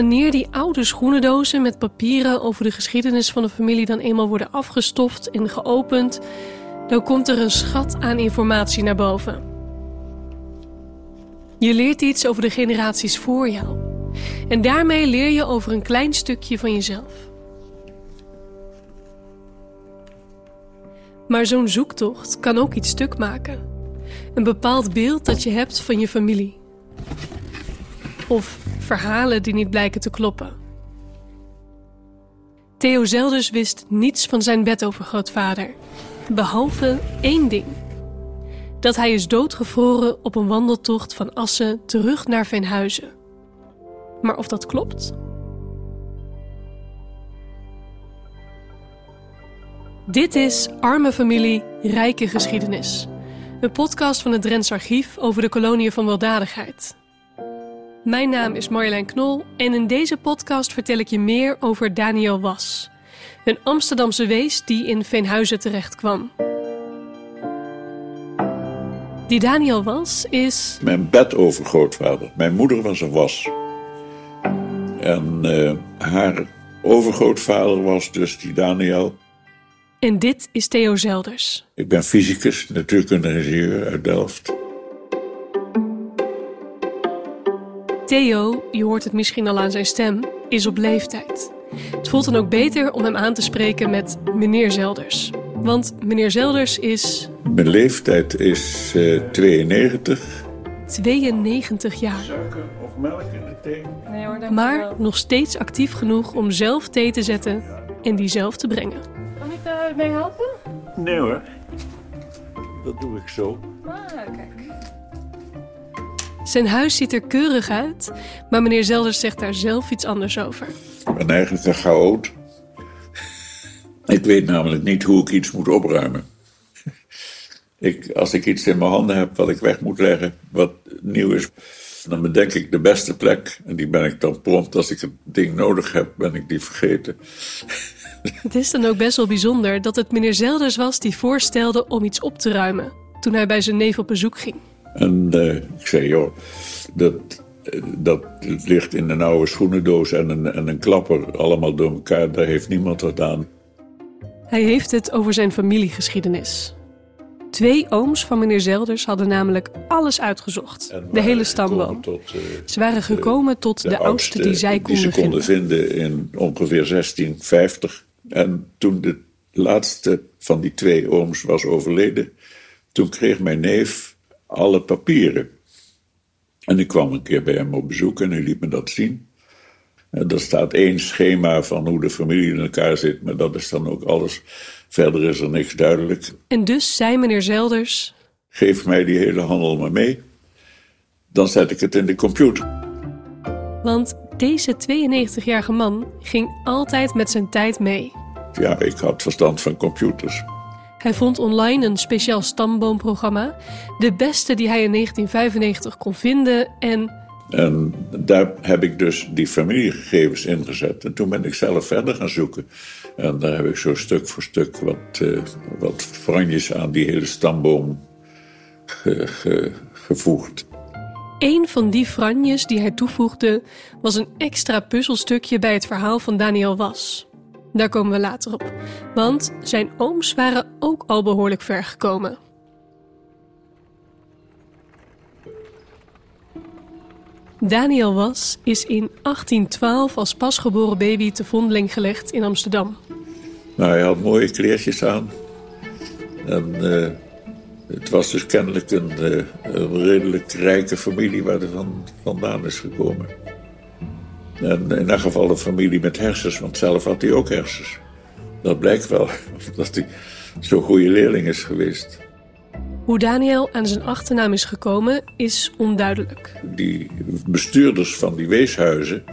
wanneer die oude schoenendozen met papieren over de geschiedenis van de familie dan eenmaal worden afgestoft en geopend, dan komt er een schat aan informatie naar boven. Je leert iets over de generaties voor jou. En daarmee leer je over een klein stukje van jezelf. Maar zo'n zoektocht kan ook iets stuk maken. Een bepaald beeld dat je hebt van je familie. Of verhalen die niet blijken te kloppen. Theo Zelders wist niets van zijn bedovergrootvader, behalve één ding. Dat hij is doodgevroren op een wandeltocht van Assen terug naar Veenhuizen. Maar of dat klopt? Dit is Arme Familie, Rijke Geschiedenis. Een podcast van het Drents Archief over de koloniën van weldadigheid. Mijn naam is Marjolein Knol en in deze podcast vertel ik je meer over Daniel Was. Een Amsterdamse wees die in Veenhuizen terecht kwam. Die Daniel Was is... Mijn bedovergrootvader. Mijn moeder was een was. En uh, haar overgrootvader was dus die Daniel. En dit is Theo Zelders. Ik ben fysicus, natuurkunde-ingenieur uit Delft. Theo, je hoort het misschien al aan zijn stem, is op leeftijd. Het voelt dan ook beter om hem aan te spreken met meneer Zelders. Want meneer Zelders is. Mijn leeftijd is uh, 92. 92 jaar. Suiker of melk in de thee? Nee hoor, maar nog steeds actief genoeg om zelf thee te zetten en die zelf te brengen. Kan ik daarmee helpen? Nee hoor. Dat doe ik zo. Ah, kijk. Zijn huis ziet er keurig uit, maar meneer Zelders zegt daar zelf iets anders over. Ik ben eigenlijk een chaot. Ik weet namelijk niet hoe ik iets moet opruimen. Ik, als ik iets in mijn handen heb wat ik weg moet leggen, wat nieuw is, dan bedenk ik de beste plek. En die ben ik dan prompt, als ik het ding nodig heb, ben ik die vergeten. Het is dan ook best wel bijzonder dat het meneer Zelders was die voorstelde om iets op te ruimen toen hij bij zijn neef op bezoek ging. En uh, ik zei, joh, dat, dat ligt in een oude schoenendoos en een, en een klapper, allemaal door elkaar, daar heeft niemand wat aan. Hij heeft het over zijn familiegeschiedenis. Twee ooms van meneer Zelders hadden namelijk alles uitgezocht. De hele stamboom. Tot, uh, Ze waren gekomen tot de, de oudste die zij konden, die ze konden vinden. vinden. in ongeveer 1650. En toen de laatste van die twee ooms was overleden, toen kreeg mijn neef alle papieren. En ik kwam een keer bij hem op bezoek en hij liet me dat zien. En er staat één schema van hoe de familie in elkaar zit, maar dat is dan ook alles. Verder is er niks duidelijk. En dus zei meneer Zelders: Geef mij die hele handel maar mee. Dan zet ik het in de computer. Want deze 92-jarige man ging altijd met zijn tijd mee. Ja, ik had verstand van computers. Hij vond online een speciaal stamboomprogramma, de beste die hij in 1995 kon vinden en en daar heb ik dus die familiegegevens ingezet. En toen ben ik zelf verder gaan zoeken. En daar heb ik zo stuk voor stuk wat, uh, wat franjes aan die hele stamboom ge, ge, gevoegd. Een van die franjes die hij toevoegde was een extra puzzelstukje bij het verhaal van Daniel Was. Daar komen we later op, want zijn ooms waren ook al behoorlijk ver gekomen. Daniel Was is in 1812 als pasgeboren baby te vondeling gelegd in Amsterdam. Nou, hij had mooie kleertjes aan. En uh, het was dus kennelijk een, uh, een, redelijk rijke familie waar hij van, vandaan is gekomen. In elk geval een familie met hersens, want zelf had hij ook hersens. Dat blijkt wel, dat hij zo'n goede leerling is geweest. Hoe Daniel aan zijn achternaam is gekomen is onduidelijk. Die bestuurders van die weeshuizen,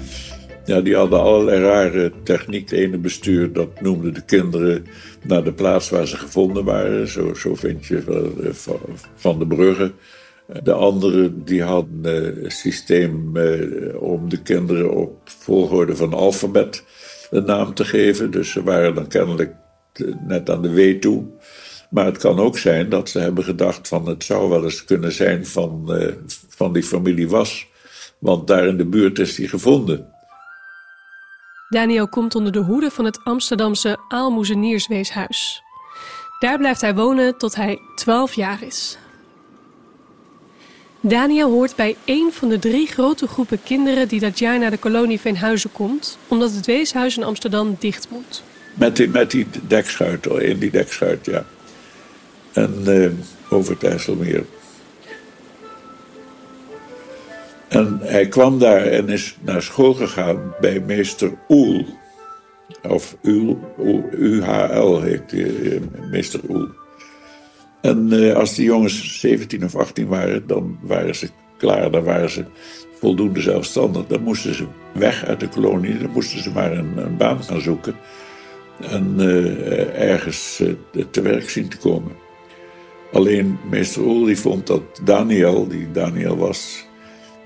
ja, die hadden allerlei rare techniek. De ene bestuur, dat noemde de kinderen naar de plaats waar ze gevonden waren. Zo, zo vind je van, van de bruggen. De andere die hadden een systeem eh, om de kinderen op volgorde van alfabet een naam te geven. Dus ze waren dan kennelijk net aan de W toe. Maar het kan ook zijn dat ze hebben gedacht van het zou wel eens kunnen zijn van, van die familie Was. Want daar in de buurt is die gevonden. Daniel komt onder de hoede van het Amsterdamse Aalmoezeniersweeshuis. Daar blijft hij wonen tot hij 12 jaar is. Daniel hoort bij één van de drie grote groepen kinderen die dat jaar naar de kolonie Veenhuizen komt, omdat het weeshuis in Amsterdam dicht moet. Met die, met die dekschuit, in die dekschuit, ja. En uh, over het IJsselmeer. En hij kwam daar en is naar school gegaan bij meester Oel. Of Uhl, UHL heet eh, meester Oel. En uh, als die jongens 17 of 18 waren, dan waren ze klaar. Dan waren ze voldoende zelfstandig. Dan moesten ze weg uit de kolonie. Dan moesten ze maar een, baan gaan zoeken. En uh, ergens uh, te werk zien te komen. Alleen meester Oel vond dat Daniel, die Daniel was,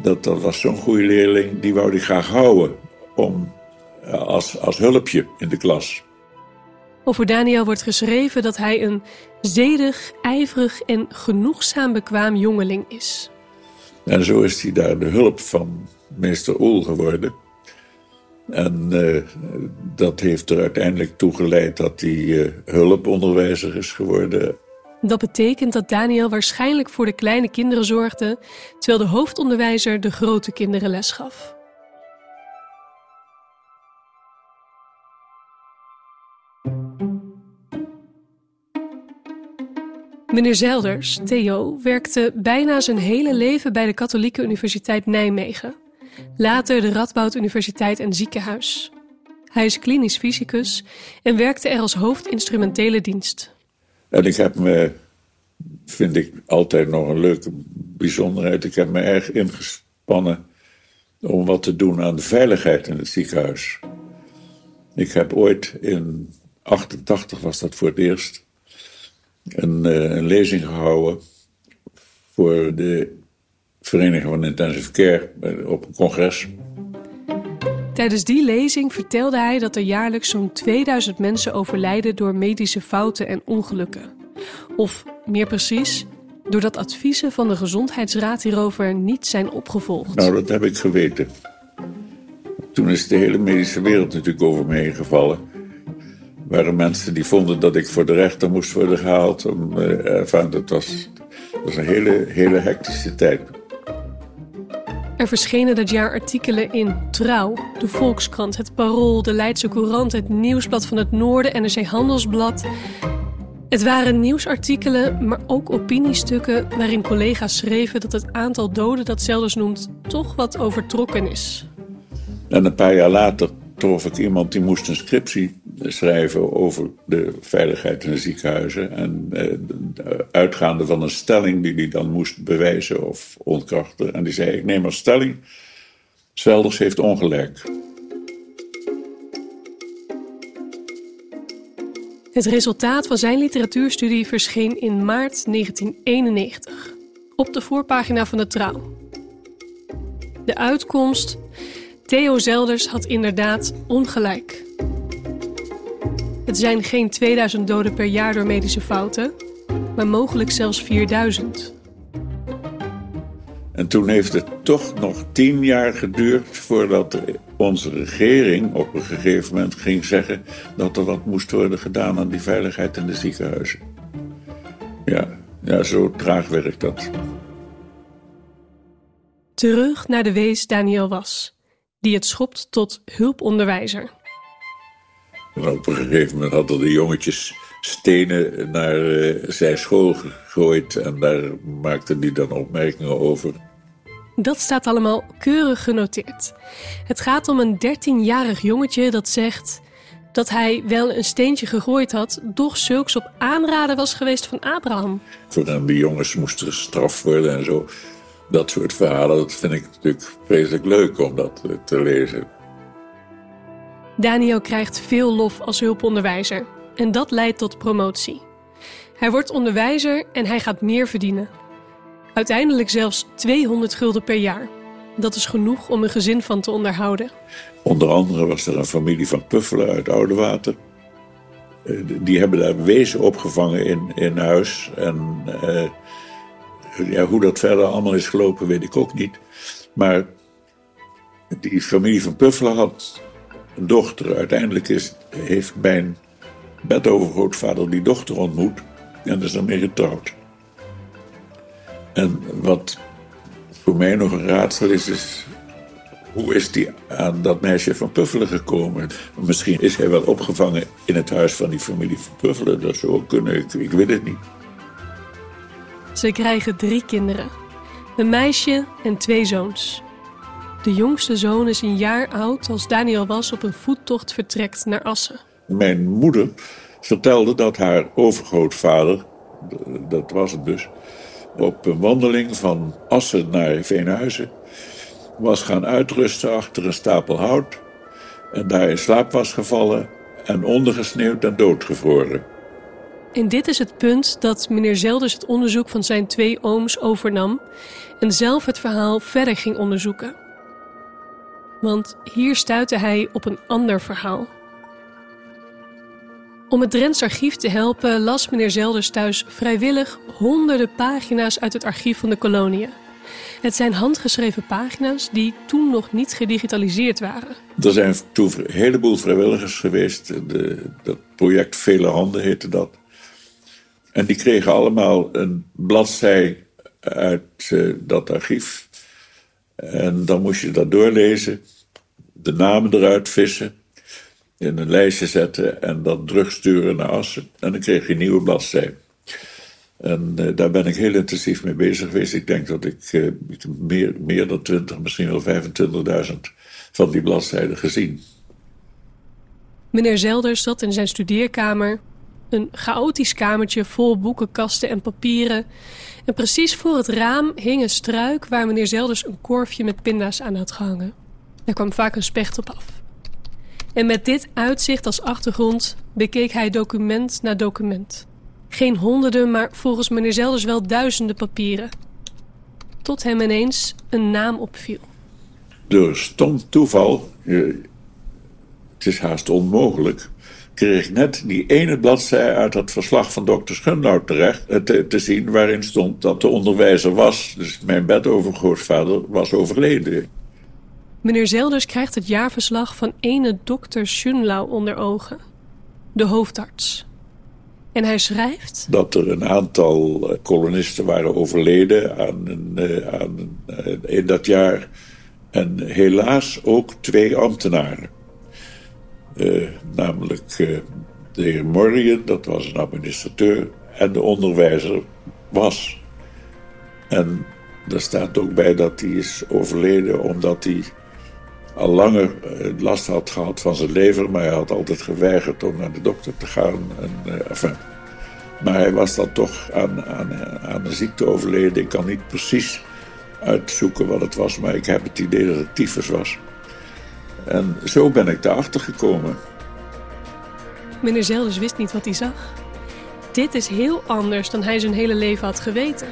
dat, dat was zo'n goede leerling, die wou hij graag houden om, als, als hulpje in de klas. Over Daniel wordt geschreven dat hij een zedig, ijverig en genoegzaam bekwaam jongeling is. En zo is hij daar de hulp van meester Oel geworden. En uh, dat heeft er uiteindelijk toe geleid dat hij uh, hulponderwijzer is geworden. Dat betekent dat Daniel waarschijnlijk voor de kleine kinderen zorgde, terwijl de hoofdonderwijzer de grote kinderen les gaf. Meneer Zelders, Theo, werkte bijna zijn hele leven bij de Katholieke Universiteit Nijmegen. Later de Radboud Universiteit en Ziekenhuis. Hij is klinisch fysicus en werkte er als hoofdinstrumentele dienst. En ik heb me, vind ik altijd nog een leuke bijzonderheid, ik heb me erg ingespannen om wat te doen aan de veiligheid in het ziekenhuis. Ik heb ooit in 88 was dat voor het eerst een, uh, een lezing gehouden voor de Vereniging van Intensive Care op een congres. Tijdens die lezing vertelde hij dat er jaarlijks zo'n 2000 mensen overlijden door medische fouten en ongelukken. Of meer precies, doordat adviezen van de Gezondheidsraad hierover niet zijn opgevolgd. Nou, dat heb ik geweten. Toen is de hele medische wereld natuurlijk over me heen gevallen waren mensen die vonden dat ik voor de rechter moest worden gehaald. Om, uh, enfin, dat, was, dat was een hele, hele hectische tijd. Er verschenen dat jaar artikelen in Trouw, de Volkskrant, het Parool, de Leidse Courant, het Nieuwsblad van het Noorden, NRC Handelsblad. Het waren nieuwsartikelen, maar ook opiniestukken waarin collega's schreven dat het aantal doden dat Zelders noemt toch wat overtrokken is. En een paar jaar later trof ik iemand die moest een scriptie schrijven over de veiligheid in de ziekenhuizen. En eh, uitgaande van een stelling die hij dan moest bewijzen of ontkrachten. En die zei: Ik neem als stelling: Zwelders heeft ongelijk. Het resultaat van zijn literatuurstudie verscheen in maart 1991 op de voorpagina van de Trouw. De uitkomst: Theo Zelders had inderdaad ongelijk. Het zijn geen 2000 doden per jaar door medische fouten, maar mogelijk zelfs 4000. En toen heeft het toch nog tien jaar geduurd voordat onze regering op een gegeven moment ging zeggen dat er wat moest worden gedaan aan die veiligheid in de ziekenhuizen. Ja, ja zo traag werkt dat. Terug naar de wees Daniel was, die het schopt tot hulponderwijzer. En op een gegeven moment hadden de jongetjes stenen naar uh, zijn school gegooid. En daar maakten die dan opmerkingen over. Dat staat allemaal keurig genoteerd. Het gaat om een 13-jarig jongetje dat zegt dat hij wel een steentje gegooid had, doch zulks op aanraden was geweest van Abraham. Voor die jongens moesten gestraft worden en zo. Dat soort verhalen, dat vind ik natuurlijk vreselijk leuk om dat te lezen. Daniel krijgt veel lof als hulponderwijzer en dat leidt tot promotie. Hij wordt onderwijzer en hij gaat meer verdienen. Uiteindelijk zelfs 200 gulden per jaar. Dat is genoeg om een gezin van te onderhouden. Onder andere was er een familie van Puffelen uit Oudewater. Eh, die hebben daar wezen opgevangen in, in huis. En uh, ja, hoe dat verder allemaal is gelopen, weet ik ook niet. Maar die familie van Puffelen had dochter. Uiteindelijk is, heeft mijn bedovergrootvader die dochter ontmoet en is ermee getrouwd. En wat voor mij nog een raadsel is, is hoe is die aan dat meisje van Puffelen gekomen? Misschien is hij wel opgevangen in het huis van die familie van Puffelen. Dat zou kunnen, ik, ik weet het niet. Ze krijgen drie kinderen: een meisje en twee zoons. De jongste zoon is een jaar oud als Daniel was op een voettocht vertrekt naar Assen. Mijn moeder vertelde dat haar overgrootvader, dat was het dus, op een wandeling van Assen naar Veenhuizen was gaan uitrusten achter een stapel hout en daar in slaap was gevallen en ondergesneeuwd en doodgevroren. En dit is het punt dat meneer Zelders het onderzoek van zijn twee ooms overnam en zelf het verhaal verder ging onderzoeken. Want hier stuitte hij op een ander verhaal. Om het Drents archief te helpen las meneer Zelders thuis vrijwillig honderden pagina's uit het archief van de koloniën. Het zijn handgeschreven pagina's die toen nog niet gedigitaliseerd waren. Er zijn toen een heleboel vrijwilligers geweest. De, dat project Vele Handen heette dat. En die kregen allemaal een bladzij uit uh, dat archief. En dan moest je dat doorlezen, de namen eruit vissen, in een lijstje zetten en dan terugsturen naar Assen. En dan kreeg je een nieuwe bladzij. En uh, daar ben ik heel intensief mee bezig geweest. Ik denk dat ik uh, meer, meer dan 20, misschien wel 25.000 van die bladzijden gezien. Meneer Zelders zat in zijn studeerkamer. Een chaotisch kamertje vol boekenkasten en papieren. En precies voor het raam hing een struik waar meneer Zelders een korfje met pinda's aan had gehangen. Er kwam vaak een specht op af. En met dit uitzicht als achtergrond bekeek hij document na document. Geen honderden, maar volgens meneer Zelders wel duizenden papieren. Tot hem ineens een naam opviel. Door stom toeval, het is haast onmogelijk, kreeg ik net die ene bladzij uit het verslag van dokter Schunlau terecht eh, te, te, zien, waarin stond dat de onderwijzer was, dus mijn bedovergrootvader, was overleden. Meneer Zelders krijgt het jaarverslag van ene dokter Schunlau onder ogen, de hoofdarts. En hij schrijft? Dat er een aantal eh, kolonisten waren overleden aan eh, aan in dat jaar. En helaas ook twee ambtenaren. Uh, namelijk uh, de heer dat was een administrateur, en de onderwijzer was. En er staat ook bij dat hij is overleden omdat hij al langer last had gehad van zijn lever, maar hij had altijd geweigerd om naar de dokter te gaan. En, enfin. Maar hij was dan toch aan, aan, aan een ziekte overleden. Ik kan niet precies uitzoeken wat het was, maar ik heb het idee dat het tyfus was. En zo ben ik daarachter gekomen. Meneer Zelders wist niet wat hij zag. Dit is heel anders dan hij zijn hele leven had geweten.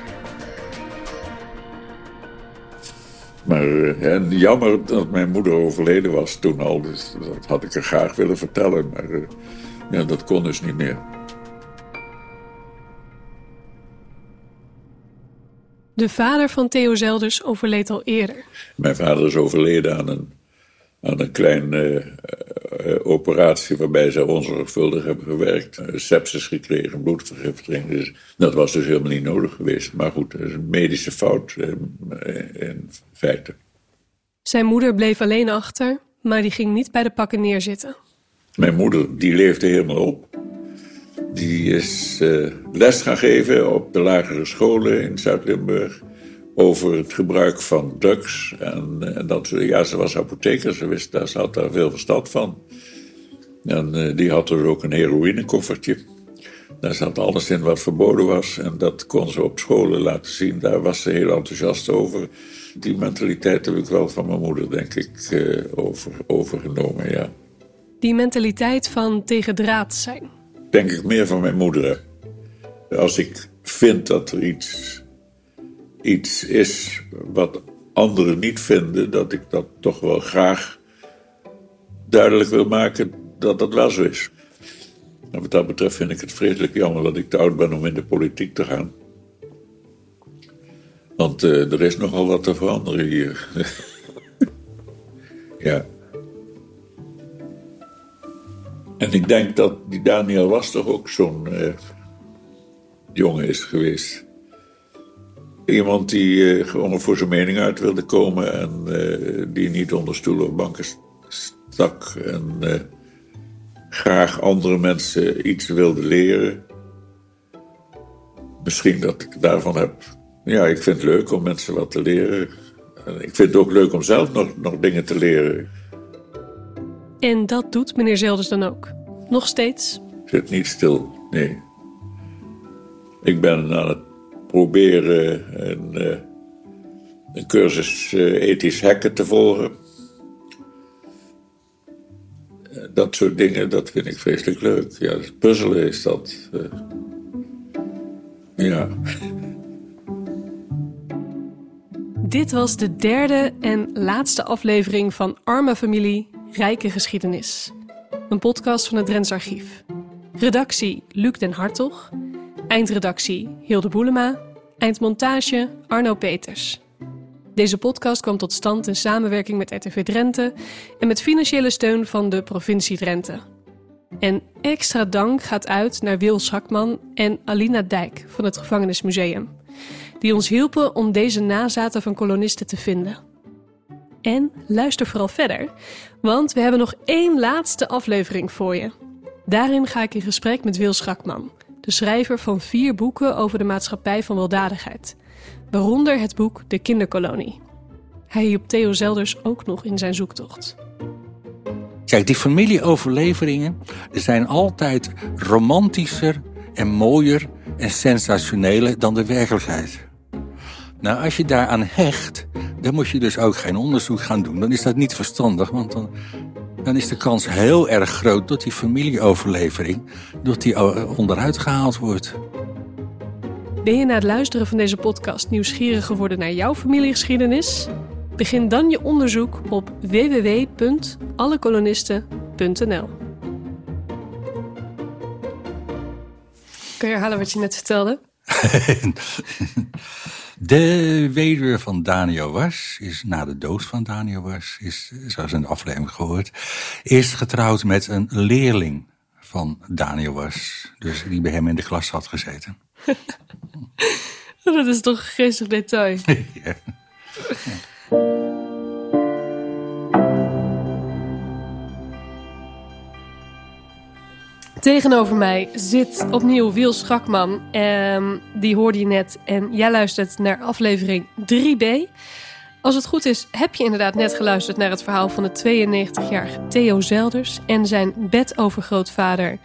Maar en jammer dat mijn moeder overleden was toen al. Dus dat had ik er graag willen vertellen. Maar ja, dat kon dus niet meer. De vader van Theo Zelders overleed al eerder. Mijn vader is overleden aan een, aan een kleine uh, uh, operatie waarbij ze onzorgvuldig hebben gewerkt. Uh, sepsis gekregen, bloedvergiftiging. Dus dat was dus helemaal niet nodig geweest. Maar goed, dat is een medische fout in feite. Zijn moeder bleef alleen achter, maar die ging niet bij de pakken neerzitten. Mijn moeder, die leefde helemaal op. Die is uh, les gaan geven op de lagere scholen in Zuid-Limburg over het gebruik van drugs. En, en, dat, ja, ze was apotheker, ze, wist, daar, ze had daar veel verstand van. En uh, die had er ook een heroïnekoffertje. Daar zat alles in wat verboden was. En dat kon ze op scholen laten zien. Daar was ze heel enthousiast over. Die mentaliteit heb ik wel van mijn moeder, denk ik, uh, over, overgenomen, ja. Die mentaliteit van tegen draad zijn denk ik meer van mijn moeder. Als ik vind dat er iets, iets is wat anderen niet vinden, dat ik dat toch wel graag duidelijk wil maken dat dat wel zo is. En wat dat betreft vind ik het vreselijk jammer dat ik te oud ben om in de politiek te gaan. Want uh, er is nogal wat te veranderen hier. ja. En ik denk dat die Daniel was toch ook zo'n uh, jongen is geweest. Iemand die gewoon voor zijn mening uit wilde komen en uh, die niet onder stoelen of banken stak. En graag andere mensen iets wilde leren. Misschien dat ik daarvan heb. Ja, ik vind het leuk om mensen wat te leren. En ik vind het ook leuk om zelf nog, nog dingen te leren. En dat doet meneer Zelders dan ook? Nog steeds? Ik zit niet stil, nee. Ik ben aan het proberen een, uh, een cursus uh, ethisch hacken te volgen. Uh, dat soort dingen, dat vind ik vreselijk leuk. Ja, puzzelen is dat. ja. Dit was de derde en laatste aflevering van Arme Familie, Rijke Geschiedenis. Een podcast van het Drents Archief. Redactie Luc den Hartog. Eindredactie Hilde Boelema. Eindmontage Arno Peters. Deze podcast kwam tot stand in samenwerking met RTV Drenthe en met financiële steun van de provincie Drenthe. En extra dank gaat uit naar Wil Schakman en Alina Dijk van het Gevangenismuseum, die ons hielpen om deze nazaten van kolonisten te vinden. En luister vooral verder, want we hebben nog één laatste aflevering voor je. Daarin ga ik in gesprek met Wil Schakman, schrijver van vier boeken over de maatschappij van weldadigheid, waaronder het boek De Kinderkolonie. Hij hielp Theo Zelders ook nog in zijn zoektocht. Kijk, die familieoverleveringen zijn altijd romantischer en mooier en sensationeler dan de werkelijkheid. Nou, als je daaraan hecht, dan moet je dus ook geen onderzoek gaan doen. Dan is dat niet verstandig, want dan, dan is de kans heel erg groot dat die familieoverlevering dat die onderuit gehaald wordt. Ben je na het luisteren van deze podcast nieuwsgierig geworden naar jouw familiegeschiedenis? Begin dan je onderzoek op www.allekolonisten.nl. Kun je herhalen wat je net vertelde? De weduwe van Daniel Was is na de dood van Daniel Was, is, zoals in de aflevering gehoord, is getrouwd met een leerling van Daniel Was. Dus die bij hem in de klas had gezeten. Dat is toch een geestig detail. ja. Tegenover mij zit opnieuw Wiel Schakman. Um, die hoorde je net. En jij luistert naar aflevering 3b. Als het goed is, heb je inderdaad net geluisterd naar het verhaal van de 92-jarige Theo Zelders en zijn bedovergrootvader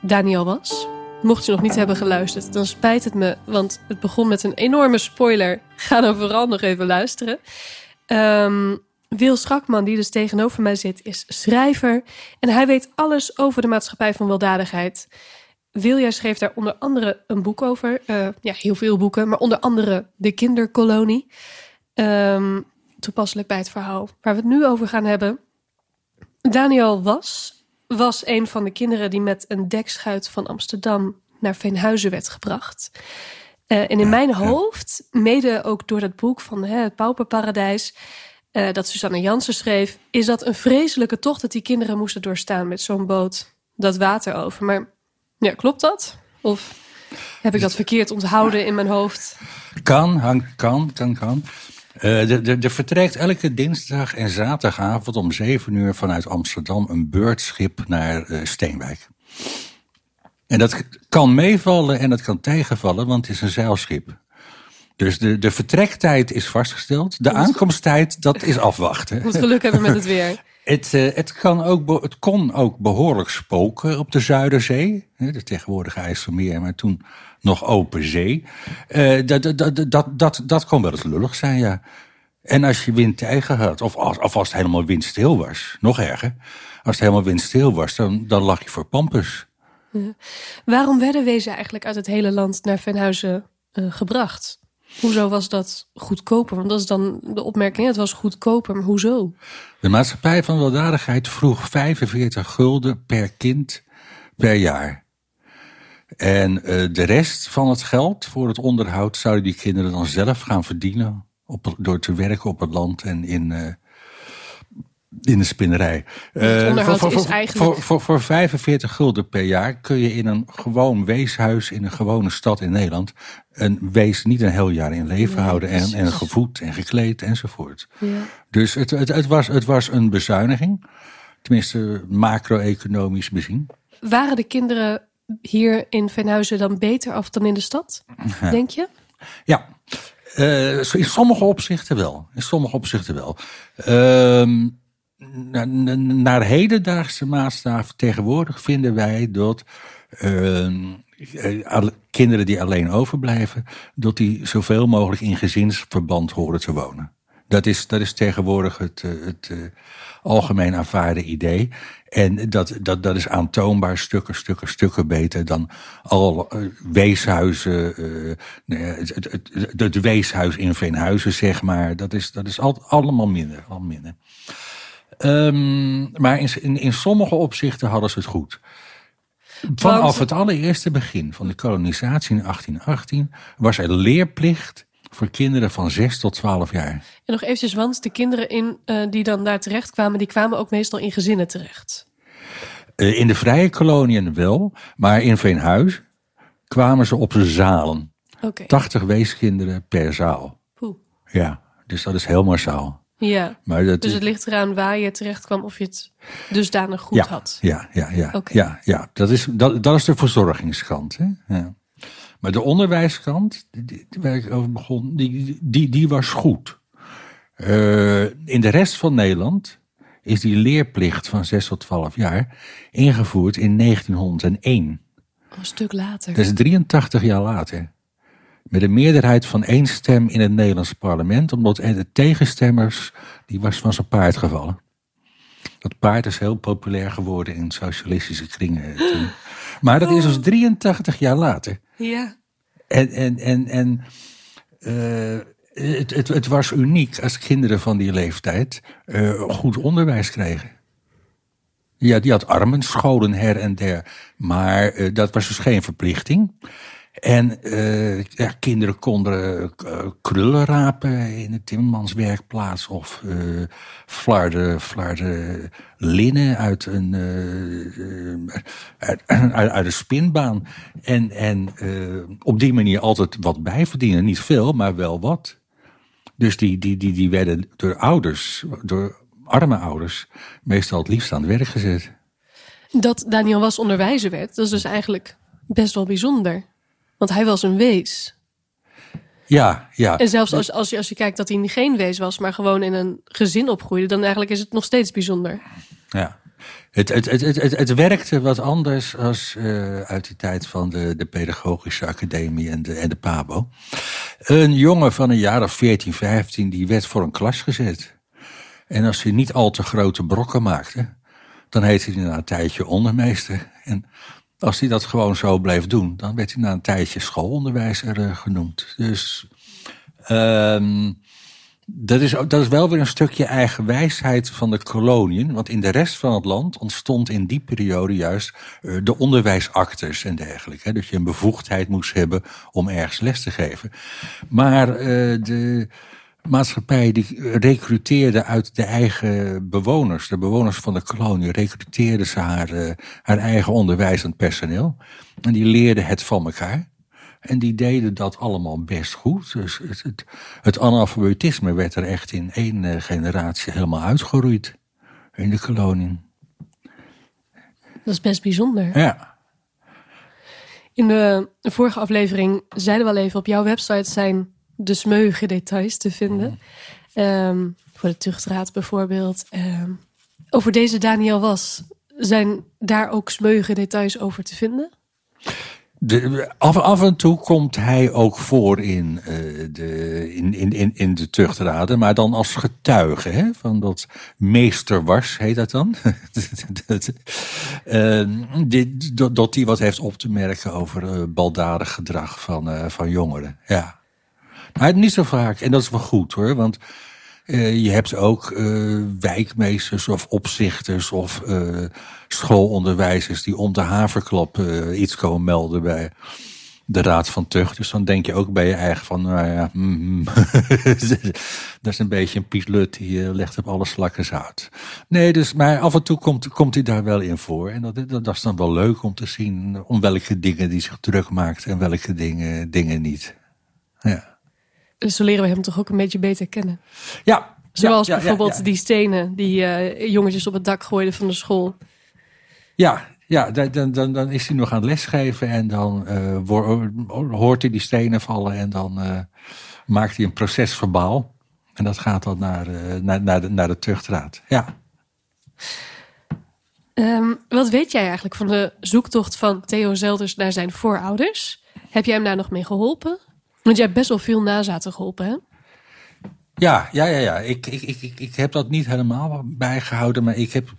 Daniel Was. Mocht je nog niet hebben geluisterd, dan spijt het me, want het begon met een enorme spoiler. Ga dan vooral nog even luisteren. Um, Wil Schakman, die dus tegenover mij zit, is schrijver. En hij weet alles over de maatschappij van weldadigheid. Wil, jij schreef daar onder andere een boek over. Uh, ja, heel veel boeken, maar onder andere De Kinderkolonie. Um, toepasselijk bij het verhaal waar we het nu over gaan hebben. Daniel Was was een van de kinderen die met een dekschuit van Amsterdam naar Veenhuizen werd gebracht. Uh, en in mijn hoofd, mede ook door dat boek van hè, het Pauperparadijs, uh, dat Susanne Jansen schreef, is dat een vreselijke tocht dat die kinderen moesten doorstaan met zo'n boot dat water over. Maar ja, klopt dat? Of heb ik dat verkeerd onthouden in mijn hoofd? Kan, kan, kan, kan. Uh, er vertrekt elke dinsdag en zaterdagavond om zeven uur vanuit Amsterdam een beurtschip naar uh, Steenwijk. En dat kan meevallen en dat kan tegenvallen, want het is een zeilschip. Dus de, de vertrektijd is vastgesteld. De aankomsttijd, dat is afwachten. Moet geluk hebben met het weer. Het, uh, het, kan ook, het kon ook behoorlijk spoken op de Zuiderzee. De tegenwoordige IJsselmeer, maar toen nog open zee. Uh, dat, dat, dat, dat, dat kon wel eens lullig zijn, ja. En als je wind tegen had, of als, of als het helemaal windstil was, nog erger. Als het helemaal windstil was, dan, dan lag je voor pampus. Ja. Waarom werden wezen eigenlijk uit het hele land naar Venhuizen uh, gebracht? Hoezo was dat goedkoper? Want dat is dan de opmerking, het was goedkoper, maar hoezo? De maatschappij van weldadigheid vroeg 45 gulden per kind per jaar. En uh, de rest van het geld voor het onderhoud zouden die kinderen dan zelf gaan verdienen. Op, door te werken op het land en in, uh, in de spinnerij. het Eh, onderhoud voor, voor, is eigenlijk- voor, voor, voor 45 gulden per jaar kun je in een gewoon weeshuis in een gewone stad in Nederland een wees niet een heel jaar in leven Nee, houden en, en gevoed en gekleed enzovoort. Ja. Dus het, het, het, was, het was een bezuiniging, tenminste macro-economisch bezien. Waren de kinderen hier in Venhuizen dan beter af dan in de stad? Denk je? Ja, Eh, in sommige opzichten wel. In sommige opzichten wel. Ehm, na- na- naar hedendaagse maatstaf tegenwoordig vinden wij dat ehm, eh, kinderen die alleen overblijven, dat die zoveel mogelijk in gezinsverband horen te wonen. Dat is, dat is tegenwoordig het, eh, het eh, algemeen aanvaarde idee. En dat, dat, dat is aantoonbaar stukken, stukken, stukken beter dan al eh, weeshuizen. eh, het, het, het, weeshuis in Veenhuizen, zeg maar. Dat is, dat is al, allemaal minder. Al minder. Ehm, maar in, in, in sommige opzichten hadden ze het goed. Vanaf Want- het allereerste begin van de kolonisatie in 1818 was er leerplicht voor kinderen van 6 tot 12 jaar. En nog eventjes, want de kinderen in, eh, die dan daar terecht kwamen, die kwamen ook meestal in gezinnen terecht. Eh, in de vrije koloniën wel, maar in Veenhuis kwamen ze op de zalen. Oké. 80 weeskinderen per zaal. Poeh. Ja, dus dat is heel massaal. Ja, Maar dat dus het ligt eraan waar je terecht kwam of je het dusdanig goed ja, had. Ja, ja, ja. Ja, ja. Dat, is, dat, dat is de verzorgingskant. Hè? Ja. Maar de onderwijskant, die, die- waar ik over begon, die, die, die was goed. Eh, in de rest van Nederland is die leerplicht van 6 tot 12 jaar ingevoerd in 1901. Een stuk later. Dat is 83 jaar later. Met een meerderheid van één stem in het Nederlands parlement, omdat de tegenstemmers, die was van zijn paard gevallen. Dat paard is heel populair geworden in socialistische kringen. toen. Maar dat is dus 83 jaar later. Ja. En, en, en, en eh, het, het, het was uniek als kinderen van die leeftijd eh, goed onderwijs kregen. Ja, die had armenscholen her en der. Maar eh, dat was dus geen verplichting. En eh, ja, kinderen konden eh, krullen rapen in de timmermanswerkplaats. Of eh flarden, flarden linnen uit een, uit, een spinbaan. En, en op die manier altijd wat bijverdienen. Niet veel, maar wel wat. Dus die, die, die, die werden door ouders, door arme ouders, meestal het liefst aan het werk gezet. Dat Daniel Was onderwijzer werd, dat is dus eigenlijk best wel bijzonder. Want hij was een wees. Ja, ja. En zelfs als, als, je, als je kijkt dat hij geen wees was, maar gewoon in een gezin opgroeide, dan eigenlijk is het nog steeds bijzonder. Ja. Het, het, het, het, het, het werkte wat anders als eh, uit die tijd van de, de pedagogische academie en de, en de PABO. Een jongen van een jaar of 14, 15, die werd voor een klas gezet. En als hij niet al te grote brokken maakte, dan heette hij na een tijdje ondermeester. En als hij dat gewoon zo bleef doen, dan werd hij na een tijdje schoolonderwijzer eh, genoemd. Dus ehm dat is, dat is wel weer een stukje eigen wijsheid van de koloniën. Want in de rest van het land ontstond in die periode juist eh, de onderwijsactes en dergelijke. Dat je een bevoegdheid moest hebben om ergens les te geven. Maar eh, de maatschappij die recruteerde uit de eigen bewoners, de bewoners van de kolonie, recruteerde ze haar, eh, haar eigen onderwijzend personeel. En die leerden het van elkaar. En die deden dat allemaal best goed. Dus het, het, het analfabetisme werd er echt in één eh, generatie helemaal uitgeroeid. In de kolonie. Dat is best bijzonder. Ja. In de vorige aflevering zeiden we al even, op jouw website zijn de smeuïge details te vinden. Ehm, voor de tuchtraad bijvoorbeeld. Ehm, over deze Daniel Was, zijn daar ook smeuïge details over te vinden? De, af, af en toe komt hij ook voor in, eh, de, in, in, in, in de tuchtraden, maar dan als getuige hè, van dat meesterwars, heet dat dan? dat, eh, dit- dat, die wat heeft op te merken over eh, baldadig gedrag van, eh, van jongeren. Ja. Maar niet zo vaak, en dat is wel goed hoor, want eh, je hebt ook eh, wijkmeesters of opzichters of eh, schoolonderwijzers die om de haverklap iets komen melden bij, de Raad van Tucht. Dus dan denk je ook bij je eigen van, nou ja, mm, dat is een beetje een pieslut die uh, legt op alle slakken zout. Nee, dus, maar af en toe komt, komt hij daar wel in voor. En dat, dat, dat is dan wel leuk om te zien om welke dingen die zich druk maakt en welke dingen, dingen niet. Ja. Dus zo leren we hem toch ook een beetje beter kennen. Ja. Zoals ja, ja, bijvoorbeeld ja, die stenen die uh, jongetjes op het dak gooiden van de school. Ja, ja, dan, dan, dan is hij nog aan het lesgeven en dan uh, hoort hij die stenen vallen en dan uh, maakt hij een procesverbaal. En dat gaat dan naar, naar, naar, de, naar de tuchtraad. Ja. Um, wat weet jij eigenlijk van de zoektocht van Theo Zelders naar zijn voorouders? Heb jij hem daar nog mee geholpen? Want jij hebt best wel veel nazaten geholpen, hè? Ja, ja, ja, ja. Ik, ik, ik, ik heb dat niet helemaal bijgehouden, maar ik heb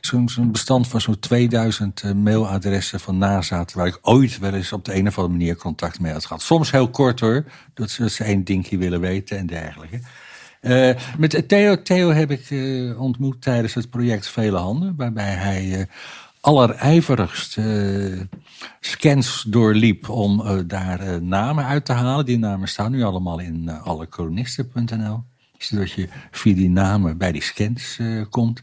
zo'n zo bestand van zo'n 2000 uh, mailadressen van nazaten... waar ik ooit wel eens op de een of andere manier contact mee had gehad. Soms heel kort hoor, dat ze, dat één dingje willen weten en dergelijke. Uh, met Theo, Theo heb ik uh, ontmoet tijdens het project Vele Handen... waarbij hij uh, allerijverigst scans doorliep om daar namen uit te halen. Die namen staan nu allemaal in allekolonisten.nl. Zodat je via die namen bij die scans komt...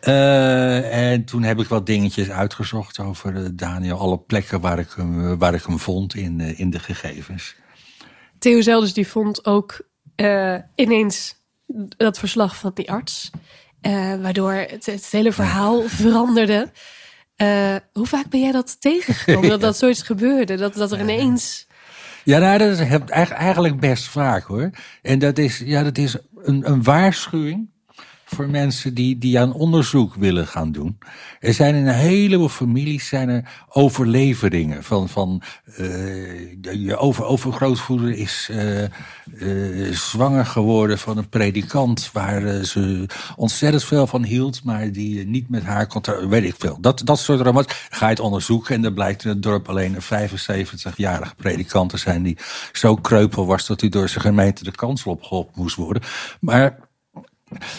En toen heb ik wat dingetjes uitgezocht over Daniel. Alle plekken waar ik hem, waar ik hem vond in, in de gegevens. Theo Zelders die vond ook ineens dat verslag van die arts. waardoor het, het, hele verhaal veranderde. Hoe vaak ben jij dat tegengekomen? dat dat zoiets gebeurde? Dat, dat er ineens... Ja, nou, dat is eigenlijk best vaak hoor. En dat is, ja, dat is een, een waarschuwing voor mensen die, die aan onderzoek willen gaan doen. Er zijn in een heleboel families zijn er overleveringen van, van uh, je over, overgrootvoeder is uh, zwanger geworden van een predikant waar ze ontzettend veel van hield, maar die niet met haar kon, weet ik veel. Dat, dat soort romans ga je het onderzoeken en dan blijkt in het dorp alleen een 75-jarige predikant te zijn die zo kreupel was dat hij door zijn gemeente de kansel opgeholpen moest worden. Maar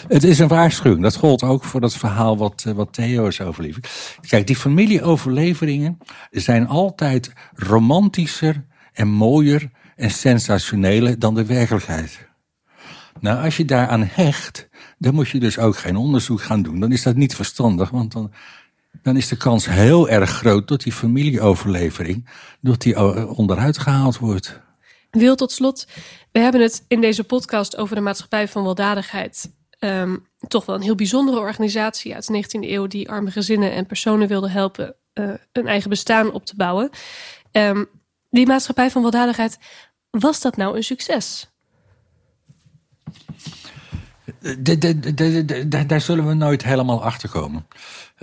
het is een waarschuwing. Dat gold ook voor dat verhaal wat, wat Theo is overleverd. Kijk, die familieoverleveringen zijn altijd romantischer en mooier en sensationeler dan de werkelijkheid. Nou, als je daaraan hecht, dan moet je dus ook geen onderzoek gaan doen. Dan is dat niet verstandig, want dan, is de kans heel erg groot dat die familieoverlevering dat die onderuit gehaald wordt. Wil tot slot, we hebben het in deze podcast over de maatschappij van weldadigheid um, toch wel een heel bijzondere organisatie uit de 19e eeuw die arme gezinnen en personen wilde helpen uh, een eigen bestaan op te bouwen. Um, die maatschappij van weldadigheid, was dat nou een succes? Daar zullen we nooit helemaal achter komen.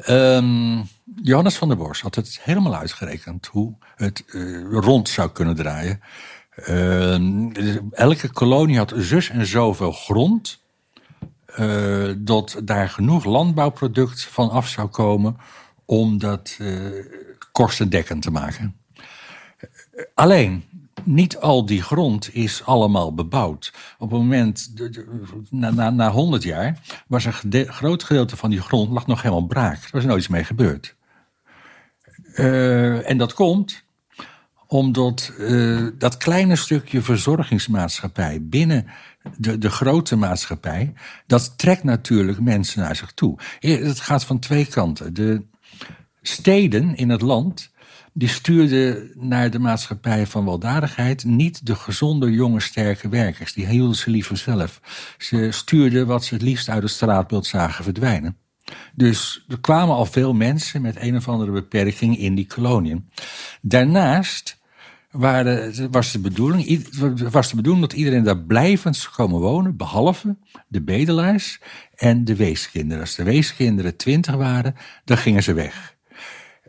Um, Johannes van der Bos had het helemaal uitgerekend hoe het uh, rond zou kunnen draaien. Elke kolonie had zus en zoveel grond uh, dat daar genoeg landbouwproduct van af zou komen om dat uh, kostendekkend te maken. Alleen, niet al die grond is allemaal bebouwd. Op het moment, na, na, na 100 jaar, was een groot gedeelte van die grond lag nog helemaal braak. Er was nooit iets mee gebeurd. Uh, en dat komt omdat dat kleine stukje verzorgingsmaatschappij binnen de, de grote maatschappij, dat trekt natuurlijk mensen naar zich toe. Het gaat van twee kanten. De steden in het land, die stuurden naar de maatschappij van weldadigheid niet de gezonde, jonge, sterke werkers. Die hielden ze liever zelf. Ze stuurden wat ze het liefst uit het straatbeeld zagen verdwijnen. Dus er kwamen al veel mensen met een of andere beperking in die koloniën. Daarnaast was, de bedoeling, was de bedoeling dat iedereen daar blijvend zou komen wonen, behalve de bedelaars en de weeskinderen. Als de weeskinderen twintig waren, dan gingen ze weg.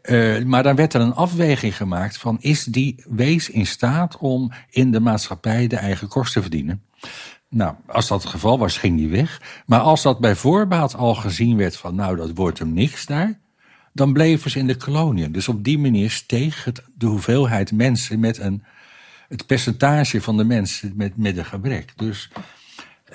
Uh, maar dan werd er een afweging gemaakt van is die wees in staat om in de maatschappij de eigen kosten te verdienen. Nou, als dat het geval was, ging die weg. Maar als dat bij voorbaat al gezien werd van nou, dat wordt hem niks daar, dan bleven ze in de koloniën. Dus op die manier steeg het, de hoeveelheid mensen met een, het percentage van de mensen met, met een gebrek. Dus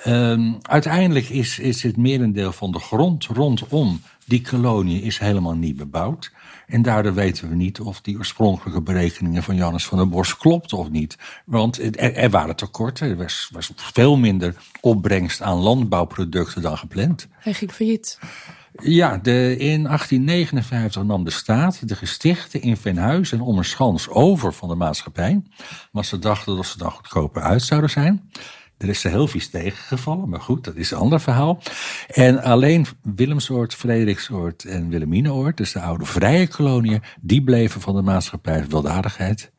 um, uiteindelijk is, is het merendeel van de grond rondom Die kolonie is helemaal niet bebouwd. En daardoor weten we niet of die oorspronkelijke berekeningen van Jannes van der Bos klopt of niet. Want er, er waren tekorten. Er was, was veel minder opbrengst aan landbouwproducten dan gepland. Hij ging failliet. Ja, de, in 1859 nam de staat de gestichten in Venhuis en Ommerschans over van de maatschappij. Maar ze dachten dat ze dan goedkoper uit zouden zijn. Er is er heel vies tegengevallen, maar goed, dat is een ander verhaal. En alleen Willemsoord, Frederiksoord en Wilhelminaoord, dus de oude vrije koloniën, die bleven van de maatschappij weldadigheid.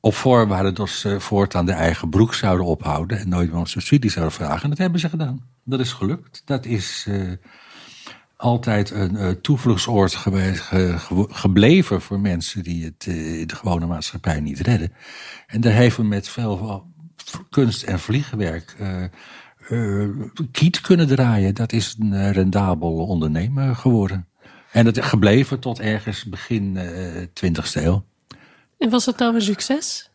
Op voorwaarde dat ze voortaan de eigen broek zouden ophouden en nooit meer om subsidie zouden vragen. En dat hebben ze gedaan. Dat is gelukt. Dat is uh, altijd een uh, toevluchtsoord geweest, ge, ge, gebleven voor mensen die het uh, in de gewone maatschappij niet redden. En daar heeft men met veel kunst en vliegenwerk kiet kunnen draaien. Dat is een rendabel ondernemer geworden. En dat is gebleven tot ergens begin 20e eeuw. En was dat nou een succes?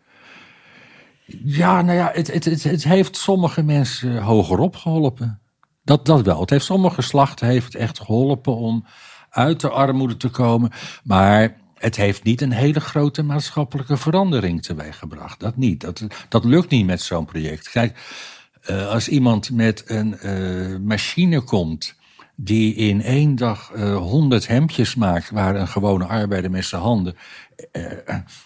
Ja, nou ja, het, het, het, het heeft sommige mensen hogerop geholpen. Dat, dat wel. Het heeft sommige geslachten heeft echt geholpen om uit de armoede te komen. Maar het heeft niet een hele grote maatschappelijke verandering teweeggebracht. Dat niet. Dat, dat lukt niet met zo'n project. Kijk, uh, als iemand met een uh, machine komt die in één dag uh, 100 hemdjes maakt, waar een gewone arbeider met zijn handen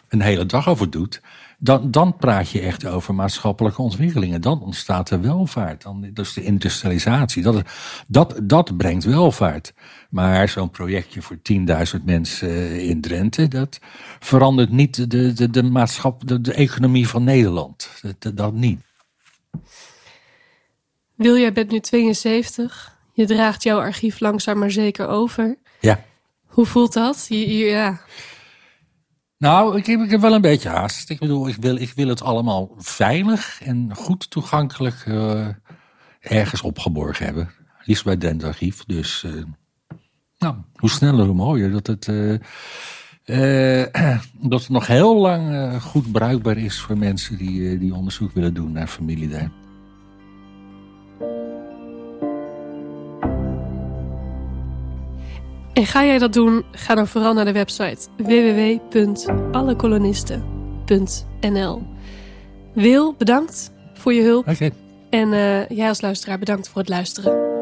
een hele dag over doet, dan, dan praat je echt over maatschappelijke ontwikkelingen. Dan ontstaat er welvaart. Dan, dus de industrialisatie. Dat, dat, dat brengt welvaart. Maar zo'n projectje voor 10.000 mensen in Drenthe, dat verandert niet de, de, de, maatschap, de, de economie van Nederland. Dat, dat niet. Wil, jij bent nu 72. Je draagt jouw archief langzaam maar zeker over. Ja. Hoe voelt dat? Je, ja. Nou, ik heb, ik heb wel een beetje haast. Ik bedoel, ik wil, ik wil het allemaal veilig en goed toegankelijk uh, ergens opgeborgen hebben. Liefst bij Dent Archief. Dus uh, nou, hoe sneller, hoe mooier. Dat het, uh, dat het nog heel lang goed bruikbaar is voor mensen die, die onderzoek willen doen naar familie daar. En ga jij dat doen, ga dan vooral naar de website www.allekolonisten.nl. Wil, bedankt voor je hulp. Okay. En uh, jij als luisteraar bedankt voor het luisteren.